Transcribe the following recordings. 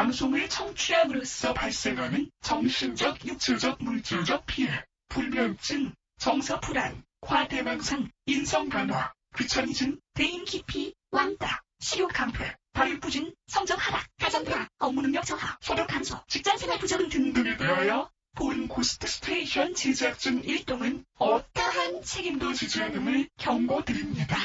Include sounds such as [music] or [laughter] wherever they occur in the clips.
방송을 청취함으로써 발생하는 정신적, 육체적, 물질적 피해, 불면증, 정서 불안, 과대망상, 인성 변화, 귀차니즘, 대인 기피, 왕따, 식욕 감퇴, 발육 부진, 성적 하락, 가정 불안, 업무 능력 저하, 소득 감소, 직장 생활 부정 등등에 대하여 본 고스트 스테이션 제작진 일동은 어떠한 책임도 지지 않음을 경고드립니다.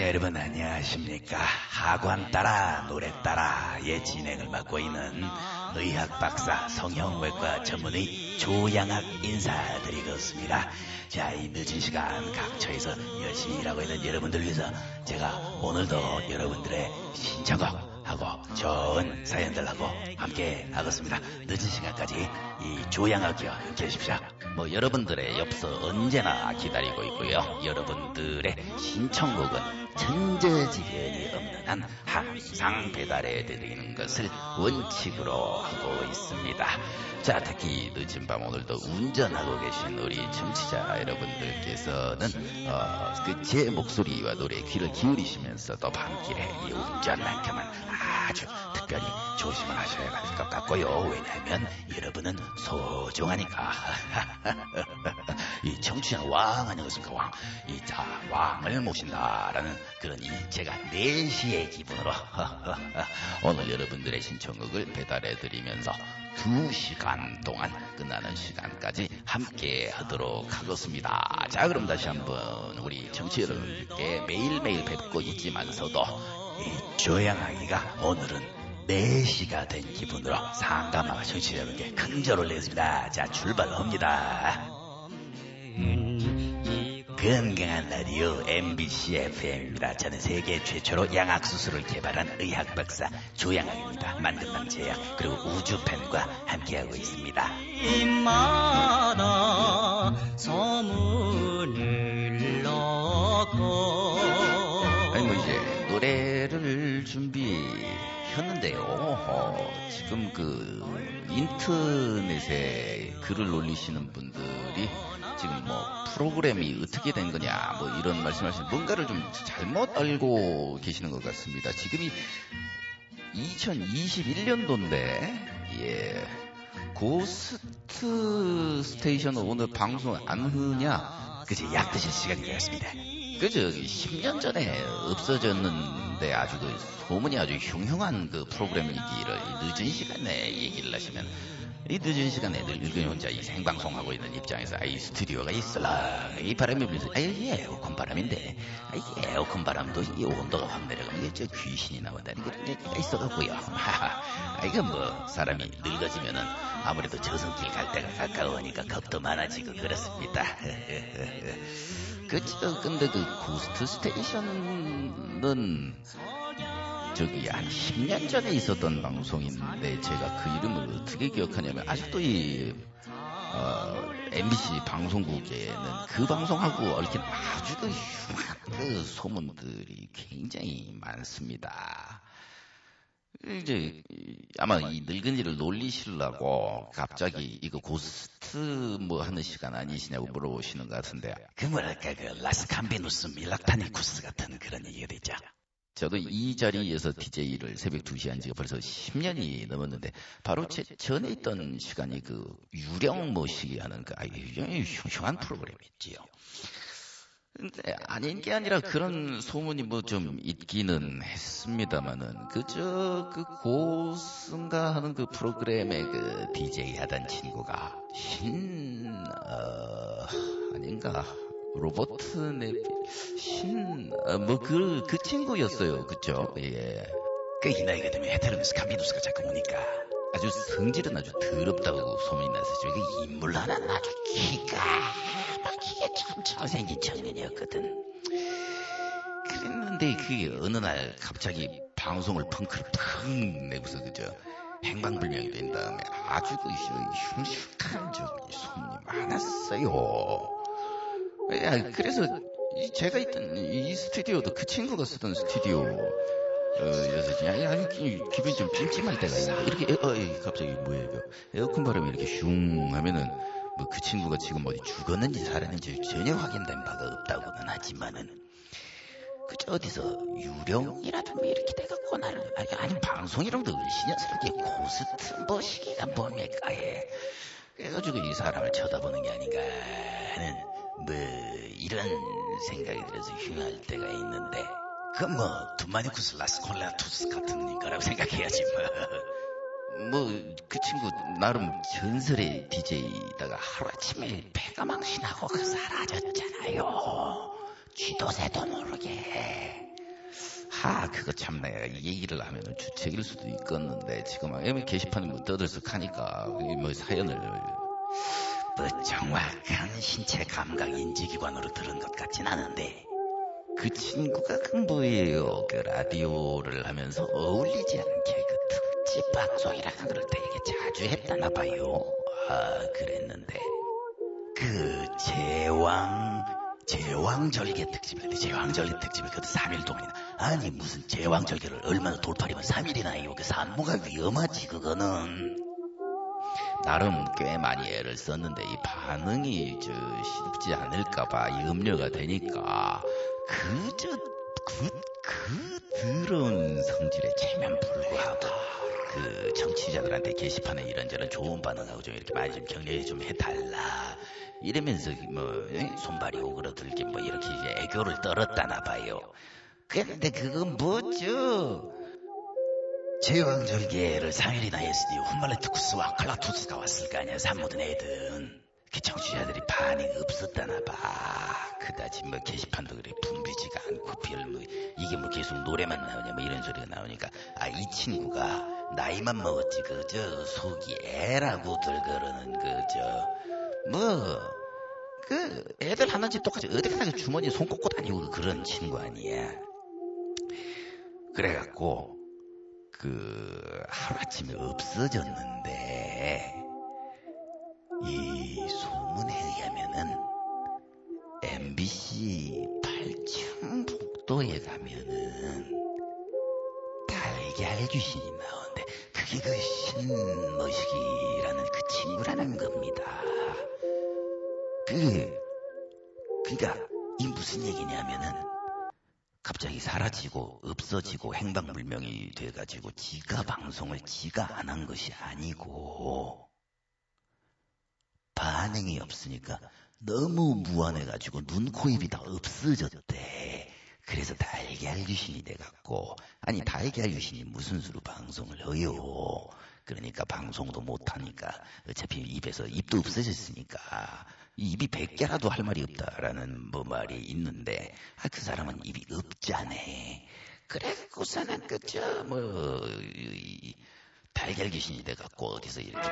청취자 여러분 안녕하십니까 하관 따라 노래 따라 의 진행을 맡고 있는 의학 박사 성형외과 전문의 조양학 인사드리겠습니다 자 이 늦은 시간 각처에서 열심히 일하고 있는 여러분들 위해서 제가 오늘도 여러분들의 신청곡 하고 좋은 사연들하고 함께 하겠습니다. 늦은 시간까지 이 조양하기와 함께 하십시오. 뭐 여러분들의 엽서 언제나 기다리고 있고요. 여러분들의 신청곡은 천재지변이 없는 한 항상 배달해 드리는 것을 원칙으로 하고 있습니다. 자, 특히 늦은 밤 오늘도 운전하고 계신 우리 청취자 여러분들께서는 어, 그제 목소리와 노래에 귀를 기울이시면서 또 밤길에 이 운전만큼은 아주 특별히 조심을 하셔야 할 것 같고요. 왜냐하면 여러분은 소중하니까. [laughs] 이 청취자 왕 아니겠습니까? 왕. 이 자, 왕을 모신다라는 이 제가 4시의 기분으로 [laughs] 오늘 여러분들의 신청곡을 배달해 드리면서 2시간 동안 끝나는 시간까지 함께 하도록 하겠습니다. 자, 그럼 다시 한번 우리 청취자 여러분께 매일매일 뵙고 있지만서도 이 조양하기가 오늘은 4시가 된 기분으로 상담하고 청취자 여러분께 큰절을 내겠습니다. 자, 출발합니다. 건강한 라디오 MBC FM입니다. 저는 세계 최초로 양악 수술을 개발한 의학 박사 조양학입니다. 만든 방 제약 그리고 우주팬과 함께하고 있습니다. 입마다 소문을 넣고 아니 뭐 이제 노래를 준비했는데요. 어, 지금 그 인터넷에 글을 올리시는 분들이 지금 뭐 프로그램이 어떻게 된 거냐 뭐 이런 말씀하시는 뭔가를 좀 잘못 알고 계시는 것 같습니다. 지금이 2021년도인데 예 고스트 스테이션 오늘 방송 안 하냐 이제 약 드실 시간이 되었습니다. 그저 10년 전에 없어졌는 데 아주 그 소문이 아주 흉흉한 그 프로그램이기를 이 늦은 시간에 얘기를 하시면 이 늦은 시간에 늙은이 혼자 이 생방송하고 있는 입장에서 아이 스튜디오가 있을라. 이 바람이 불면서 아이 에어컨 바람인데. 아, 이게 에어컨 바람도 이 온도가 확 내려가면 저 귀신이 나온다는 그런 얘기가 있어갖고요. 아 이거 뭐 사람이 늙어지면은 아무래도 저승길 갈 때가 가까우니까 겁도 많아지고 그렇습니다 [laughs] 그 저 근데 그 고스트 스테이션은 저기 한 10년 전에 있었던 방송인데 제가 그 이름을 어떻게 기억하냐면 아직도 이 어, MBC 방송국에는 그 방송하고 얽힌 아주 그 흉한 그 소문들이 굉장히 많습니다. 이제 아마 이 늙은이를 놀리시려고 갑자기 이거 고스트 뭐 하는 시간 아니시냐고 물어보시는 것 같은데 그 뭐랄까 그 라스캄비누스 밀락타니쿠스 같은 그런 얘기가 되죠. 저도 이 자리에서 DJ를 새벽 2시 한 지가 벌써 10년이 넘었는데 바로 제 전에 있던 시간이 그 유령 모시기 하는 그 아주 흉흉한 프로그램이었지요. 근데 아닌 게 아니라 그런 소문이 뭐 좀 있기는 했습니다만은 그저 그 고승가 하는 그 프로그램의 그 DJ 하던 친구가 신 어, 아닌가 로버트 네빌 신뭐그그 그 친구였어요 그쵸 예. 그이 나이가 되면 헤테르미스 카비누스가 자꾸 오니까 아주 성질은 아주 더럽다고 소문이 났었죠. 그 인물 하나는 아주 기가 막히게 참 잘생긴 청년이었거든. 그랬는데 그게 어느 날 갑자기 방송을 펑크를 팍 내고서 그저 행방불명이 된 다음에 아주 그 흉측한 저기 소문이 많았어요. 야, 그래서 이 제가 있던 이 스튜디오도 그 친구가 쓰던 스튜디오 어, 여서 그냥 아주 기- 기분이 좀 찜찜할 때가 있는데 이렇게 에, 어, 에, 갑자기 뭐예요 에어컨 바람이 이렇게 슝 하면은 뭐 그 친구가 지금 어디 죽었는지 살았는지 전혀 확인된 바가 없다고는 하지만은 그저 어디서 유령이라도 뭐 이렇게 돼갖고 나를 아니, 아니 방송이랑도 을씨년스럽게 고스트 뭐 시기가 뭡니까 예. 그래가지고 이 사람을 쳐다보는 게 아닌가 하는 뭐 이런 생각이 들어서 흉할 때가 있는데 그뭐 두마니쿠스 라스콜라투스 같은 거라고 생각해야지 뭐. 뭐 그 친구 나름 전설의 DJ다가 하루아침에 배가 망신하고 그 사라졌잖아요. 쥐도 새도 모르게. 하 그거 참 내가 이 얘기를 하면은 주책일 수도 있겠는데 지금 애미 게시판에 뭐 떠들썩하니까 이뭐 사연을 뭐 정확한 신체 감각 인지기관으로 들은 것 같진 않은데 그 친구가 그 뭐예요 그 라디오를 하면서 어울리지 않게 집 방송이라는 걸 되게 자주 했다나 봐요. 아 그랬는데. 그 제왕 제왕절개 특집을 했는데 제왕절개 특집이 그것도 3일 동안이나. 아니 무슨 제왕절개를 얼마나 돌팔이면 3일이나 해요. 그 산모가 위험하지 그거는. 나름 꽤 많이 애를 썼는데 이 반응이 저 쉽지 않을까봐 염려가 되니까. 그저 그, 그 더러운 성질에 체면 불구하고 그 청취자들한테 게시판에 이런저런 좋은 반응하고 좀 이렇게 많이 좀 격려해 좀 해달라 이러면서 뭐 에? 손발이 오그러들게 뭐 이렇게 이제 애교를 떨었다나 봐요. 그런데 그건 뭐죠? 제왕절개를 3일이나 했으니 훔말레투쿠스와 칼라투스가 왔을 거 아니야 산모든 애든 그 청취자들이 반응이 없었다나 봐 그다지 뭐 게시판도 그래 붐비지가 않고 별뭐 이게 뭐 계속 노래만 나오냐 뭐 이런 소리가 나오니까 아 이 친구가 나이만 먹었지 그 저 속이 애라고들 그러는 그저 뭐 그 애들 하는 집 똑같이 어디 가나 그 주머니에 손 꽂고 다니고 그런 친구 아니야. 그래갖고 그 하루아침에 없어졌는데 이 소문에 의하면은 MBC 8층 복도에 가면은 달걀 귀신이 나오는데 그게 그 신머시기라는 그 친구라는 겁니다. 그 그니까 이 무슨 얘기냐면은 갑자기 사라지고 없어지고 행방불명이 돼가지고 지가 방송을 지가 안 한 것이 아니고 반응이 없으니까 너무 무안해가지고 눈, 코, 입이 다 없어졌대. 그래서 달걀 귀신이 돼갖고 아니 달걀 귀신이 무슨 수로 방송을 해요. 그러니까 방송도 못하니까 어차피 입에서 입도 없어졌으니까 이 입이 100개라도 할 말이 없다라는 뭐 말이 있는데 아 그 사람은 입이 없잖아. 그래갖고서는 그저 뭐 이- 달걀 귀신이 돼갖고 어디서 이렇게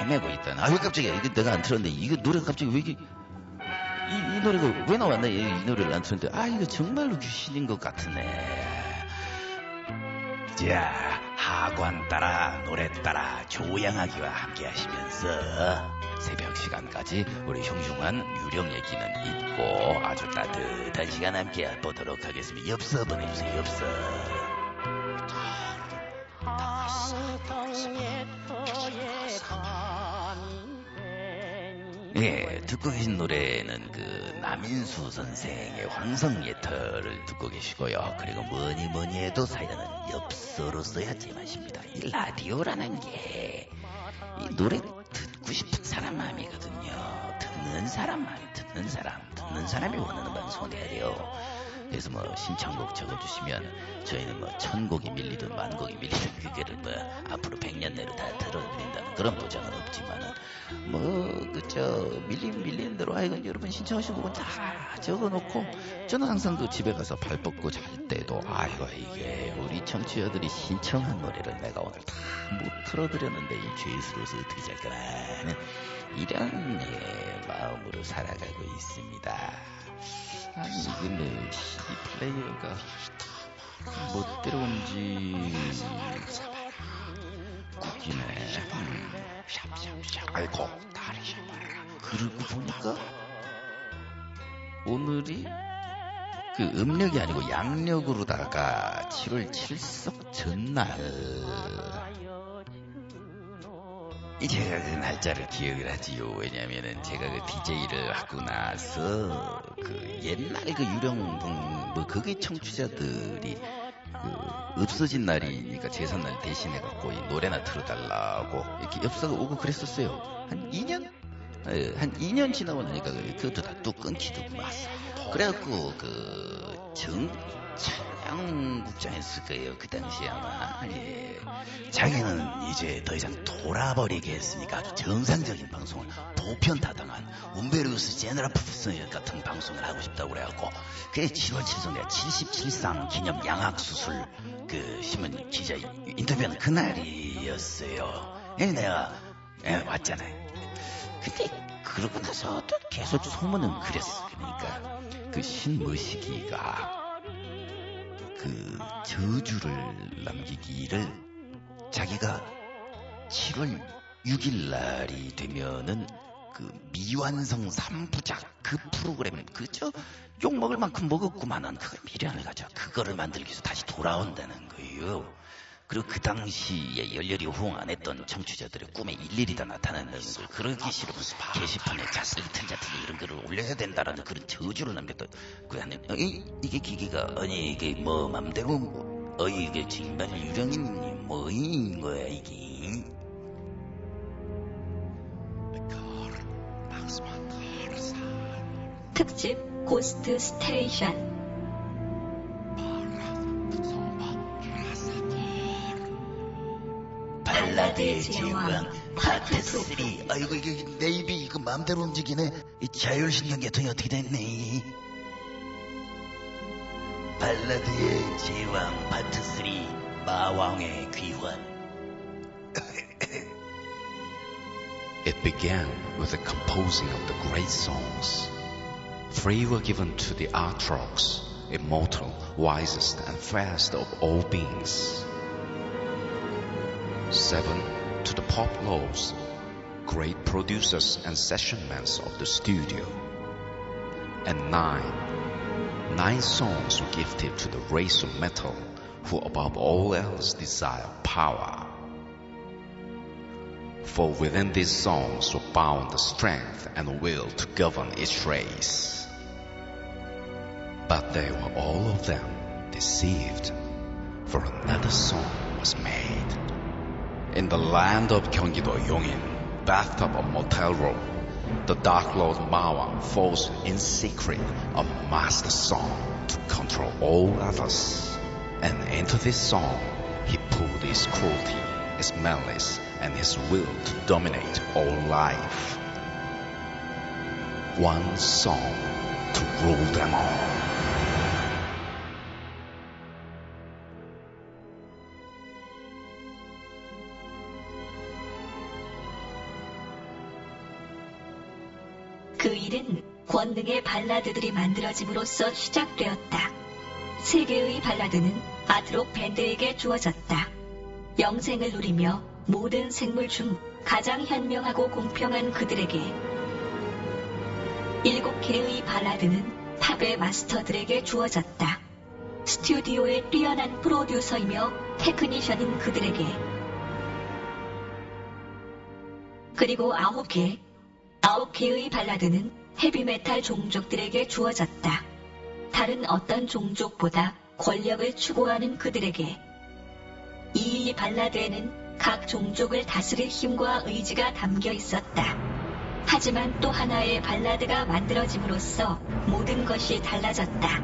헤매고 있다. 아왜 갑자기 이거 내가 안 틀었는데 이거 노래가 갑자기 왜 이게 이, 이 노래가 왜 나왔나 이, 이 노래를 안 틀었는데 아 이거 정말로 귀신인 것 같으네. 자 하관 따라 노래 따라 조양하기와 함께 하시면서 새벽 시간까지 우리 흉흉한 유령 얘기는 잊고 아주 따뜻한 시간 함께 보도록 하겠습니다. 엽서 보내주세요. 엽서. 예, 듣고 계신 노래는 그 남인수 선생의 황성예터를 듣고 계시고요. 그리고 뭐니 뭐니 해도 사연은 엽서로 써야 제맛입니다. 이 라디오라는 게 이 노래 듣고 싶은 사람 마음이거든요. 듣는 사람 마음, 듣는 사람, 듣는 사람이 원하는 방송이 돼야 돼요. 그래서 뭐 신청곡 적어주시면 저희는 뭐 천곡이 밀리든 만곡이 밀리든 그거를 뭐 앞으로 백년 내로 다 들어드린다는 그런 보장은 없지만은 뭐 그저 밀린 밀린 대로 하여간 여러분 신청하신 곡은 다 적어놓고 저는 항상 그 집에 가서 발 뻗고 잘 때도 아이고 이게 우리 청취자들이 신청한 노래를 내가 오늘 다 못 틀어드렸는데 이 죄수로서 어떻게 잘 거나 하는 이런 예, 마음으로 살아가고 있습니다. 아니 근데 CD 플레이어가 멋대로 움직이네. 음. 아이고 그러고 보니까 오늘이 그 음력이 아니고 양력으로다가 7월 7석 전날 제가 그 날짜를 기억을 하지요. 왜냐면은 제가 그 DJ를 하고 나서 그 옛날에 그 유령분 뭐 그게 청취자들이 그 없어진 날이니까 제삿날 대신해 갖고 이 노래나 틀어달라고 이렇게 엽서가 오고 그랬었어요. 한 2년? 예, 한 2년 지나고 나니까 그- 그것도 다 또 끊기더구만. 그래갖고 그 정, 찬양국장했을 거예요. 그 당시에 아마. 예. 자기는 이제 더 이상 돌아버리게 했으니까 아주 정상적인 방송을 보편타당한 움베르스 제너라프스 같은 방송을 하고 싶다고 그래갖고 그래 7월 7일 내가 77상 기념 양악수술 그 신문 기자 인터뷰하는 그날이었어요. 예, 내가 예, 왔잖아요. 근데 그러고 나서 또 계속 소문은 그랬어. 그러니까 그 신머시기가 그 저주를 남기기를 자기가 7월 6일 날이 되면은 그 미완성 3부작 그 프로그램 그저 욕 먹을 만큼 먹었구만은 그걸 미련을 가져 그거를 만들기 위해서 다시 돌아온다는 거예요. 그리고 그 당시에 열렬히 호응 안 했던 청취자들의 꿈에 일일이 다 나타나는 걸 그러기 싫으면 게시판에 자슬튼 자틀 이런 글을 올려야 된다라는 그런 저주를 남겼던 그 안에 어, 이, 이게 기계가 아니 이게 뭐 맘대로 뭐, 어 이게 정말 유령인 뭐인 거야 이게? 특집 고스트 스테이션 발라드의 제왕 파트 3 아이고 이게 네이비 이거 맘대로 움직이네 이 자율신경계통이 어떻게 됐네 발라드의 제왕 파트 3 마왕의 귀환 [laughs] It began with the composing of the great songs. Three were given to the Artrox, immortal, wisest, and fairest of all beings. Seven to the pop lords, great producers and session men of the studio. And nine, nine songs were gifted to the race of metal, who above all else desire power. For within these songs were bound the strength and will to govern each race. But they were all of them deceived, for another song was made. In the land of Gyeonggi-do Yongin, bathtub of motel room, the Dark Lord Mawang falls in secret a master song to control all others. And into this song, he poured his cruelty, his malice, and his will to dominate all life. One song to rule them all. 일은 권능의 발라드들이 만들어짐으로써 시작되었다. 세 개의 발라드는 아트록 밴드에게 주어졌다. 영생을 누리며 모든 생물 중 가장 현명하고 공평한 그들에게 일곱 개의 발라드는 팝의 마스터들에게 주어졌다. 스튜디오의 뛰어난 프로듀서이며 테크니션인 그들에게 그리고 아홉 개, 아홉 개의 발라드는 헤비메탈 종족들에게 주어졌다. 다른 어떤 종족보다 권력을 추구하는 그들에게. 이 발라드에는 각 종족을 다스릴 힘과 의지가 담겨 있었다. 하지만 또 하나의 발라드가 만들어짐으로써 모든 것이 달라졌다.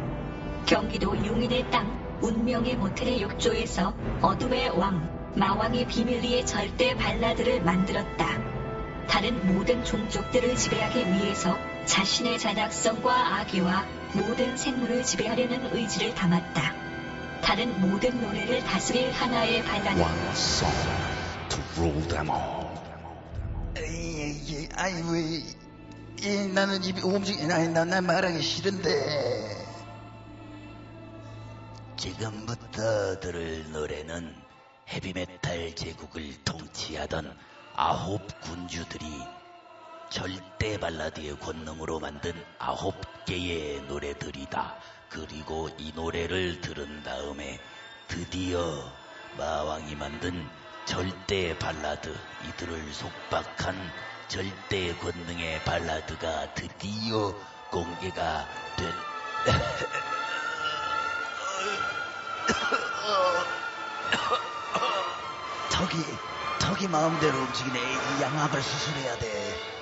경기도 용인의 땅 운명의 모텔의 욕조에서 어둠의 왕 마왕의 비밀리에 절대 발라드를 만들었다. 다른 모든 종족들을 지배하기 위해서 자신의 잔악성과 악의와 모든 생물을 지배하려는 의지를 담았다. 다른 모든 노래를 다스릴 하나의 발라드. One song to rule them all. 에이, 아이, 왜, 이, 나는 입이 움직이, 아니, 난, 난 말하기 싫은데. 지금부터 들을 노래는 헤비메탈 제국을 통치하던 아홉 군주들이 절대 발라드의 권능으로 만든 아홉 개의 노래들이다. 그리고 이 노래를 들은 다음에 드디어 마왕이 만든 절대 발라드, 이들을 속박한 절대 권능의 발라드가 드디어 공개가 된. 턱이, 턱이 마음대로 움직이네. 이 양압을 수술해야 돼.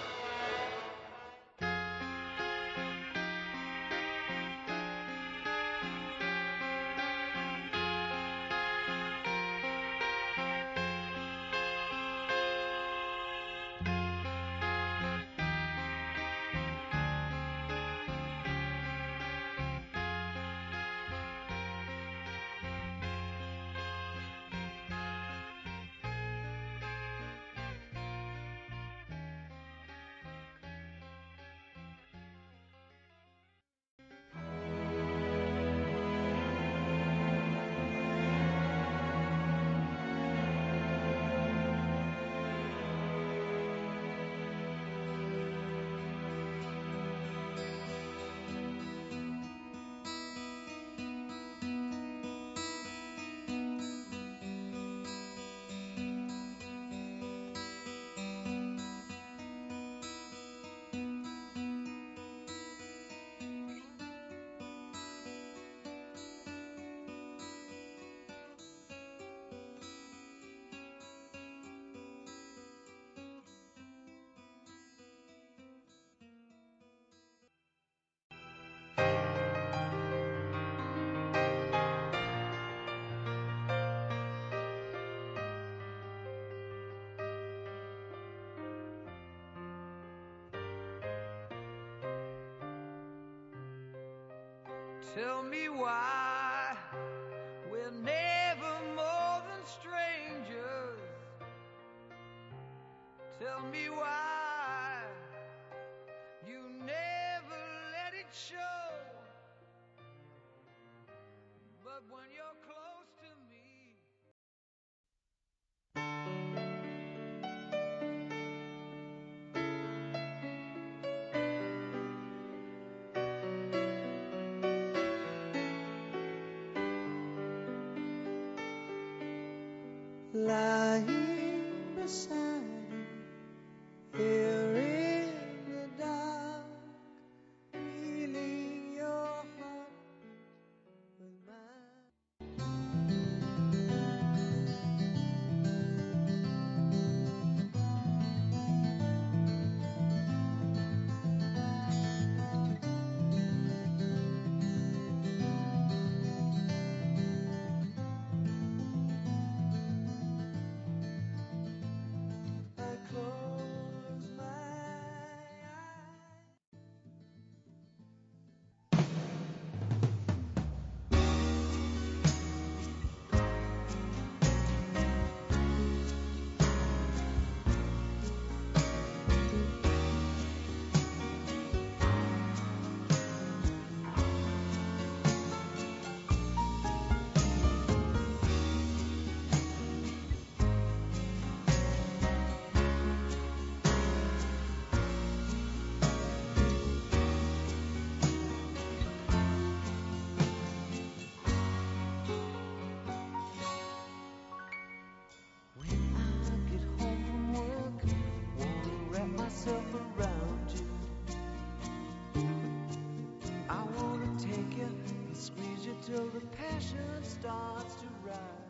Tell me why we're never more than strangers. Tell me why you never let it show. But when lying beside you till the passion starts to rise.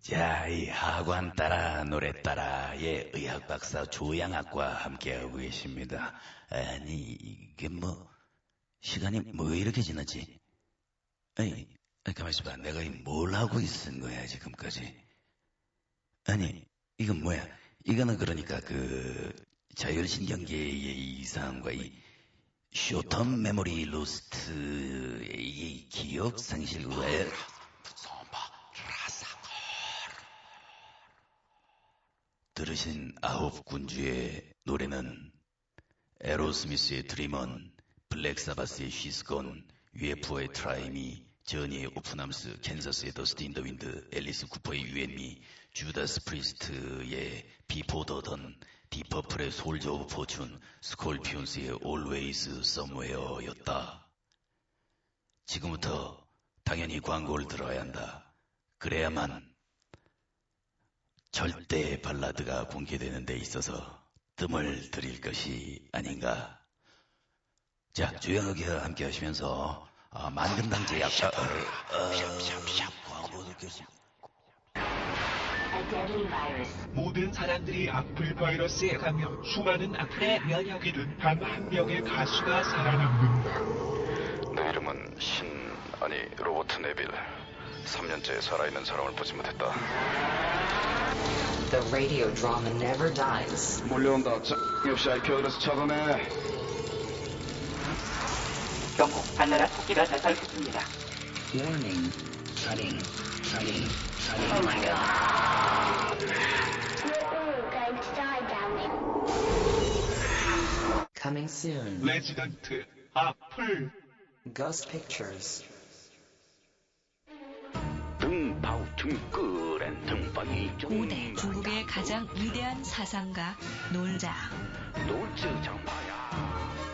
자, 이 하관 따라 노래 따라의 의학 박사 조양학과 함께하고 계십니다. 아니, 이게 뭐, 시간이 뭐왜 이렇게 지났지? 아니, 가만히 있어봐. 내가 이뭘 하고 있은 거야, 지금까지? 아니, 이건 뭐야? 이거는 그러니까 그, 자율신경계의 이상과 이, 쇼텀 메모리 로스트의 이 기억 상실과 들으신 아홉 군주의 노래는 에로스미스의 Dream On, 블랙사바스의 She's Gone, UFO의 Try Me, 저니의 Open Arms, 캔자스의 Dust in the Wind, 앨리스 쿠퍼의 You and Me, 주다스 프리스트의 Before the Dawn, 딥 퍼플의 Soldier of Fortune, 스콜피온스의 Always Somewhere였다. 지금부터 당연히 광고를 들어야 한다. 그래야만 절대 발라드가 공개되는 데 있어서 뜸을 들일 것이 아닌가. 자, 조영혁이와 함께 하시면서 아, 만금당 제약 어, 어, 광고 듣겠습니다. 모든 사람들이 악플 바이러스에 감염, 수많은 악플의 면역이 된 단 한 명의 가수가 살아남는다. 내 이름은 신 아니 로버트 네빌. 3년째 살아있는 사람을 보지 못했다. The radio drama never dies. 몰려온다. 자, 역시 아이피어에서 찾아내. 경고, 발나라 토끼가 나타났습니다. Warning. Shutting. Shutting. Shutting. Oh my god. all going to die down there. Coming soon. 레지던트, 악플. Ghost Pictures. 등바우 등끄렌 등바이 고대 중국의 가장 위대한 사상가 놀자.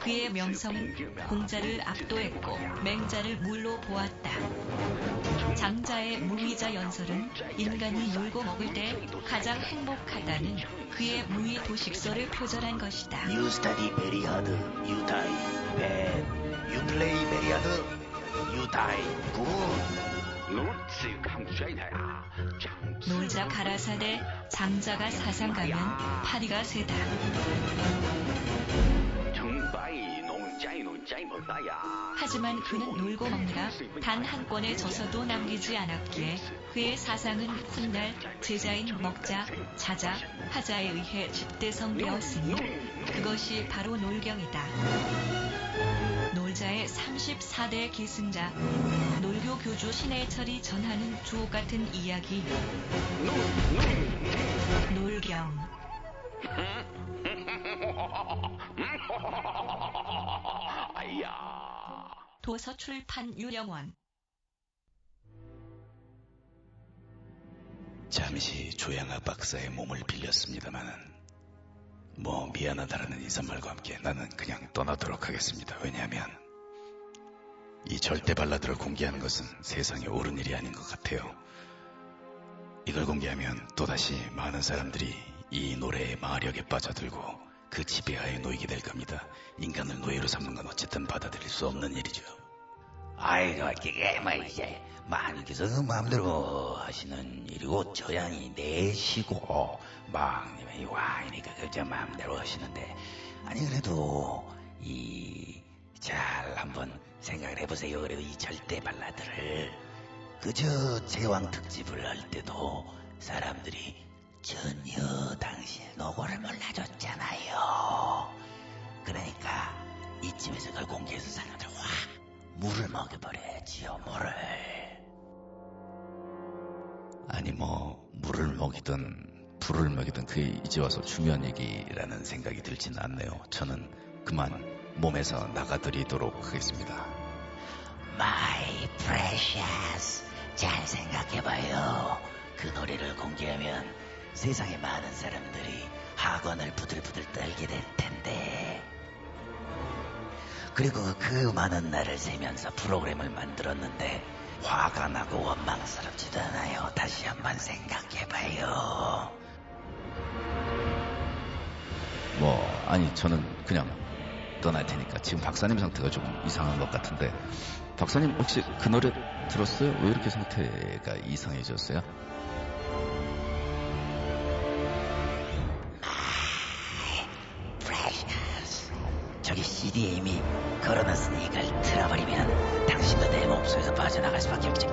그의 명성은 공자를 압도했고 맹자를 물로 보았다. 장자의 무의자 연설은 인간이 놀고 먹을 때 가장 행복하다는 그의 무의 도식설을 표절한 것이다. You study very hard, you die bad. You play very hard, you die good. 놀자 가라사대 장자가 사상 가면 파리가 세다. 하지만 그는 놀고 먹느라 단 한 권의 저서도 남기지 않았기에 그의 사상은 훗날 제자인 먹자, 자자, 하자에 의해 집대성되었으니 그것이 바로 놀경이다. 놀자의 34대 계승자, 놀교 교주 신해철이 전하는 주옥 같은 이야기. 놀경. 도서 출판 유령원. 잠시 조양아 박사의 몸을 빌렸습니다만은 뭐 미안하다라는 인사말과 함께 나는 그냥 떠나도록 하겠습니다. 왜냐하면 이 절대 발라드를 공개하는 것은 세상에 옳은 일이 아닌 것 같아요. 이걸 공개하면 또다시 많은 사람들이 이 노래의 마력에 빠져들고 그 지배하에 놓이게 될 겁니다. 인간을 노예로 삼는 건 어쨌든 받아들일 수 없는 일이죠. 아이고, 그게 뭐 이제 마님께서 그 마음대로 하시는 일이고 저양이 내시고 막님이 와이니까 그저 마음대로 하시는데 아니 그래도 이 잘 한번 생각을 해보세요. 그래도 이 절대 발라드를 그저 제왕 특집을 할 때도 사람들이 전혀 당신의 노고를 몰라줬잖아요. 그러니까 이쯤에서 그걸 공개해서 사람들 확 물을 먹여버려야지요, 물을. 아니 뭐 물을 먹이든 불을 먹이든 그게 이제 와서 중요한 얘기라는 생각이 들지는 않네요. 저는 그만 몸에서 나가드리도록 하겠습니다. My precious. 잘 생각해봐요. 그 노래를 공개하면 세상에 많은 사람들이 학원을 부들부들 떨게 될 텐데. 그리고 그 많은 날을 세면서 프로그램을 만들었는데 화가 나고 원망스럽지도 않아요. 다시 한번 생각해봐요. 뭐 아니 저는 그냥 떠날 테니까 지금 박사님 상태가 조금 이상한 것 같은데 박사님 혹시 그 노래 들었어요? 왜 이렇게 상태가 이상해졌어요? 아, 저기 CD에 이미 걸어놨으니 이걸 틀어버리면 당신도 내 몸속에서 빠져나갈 수밖에 없지.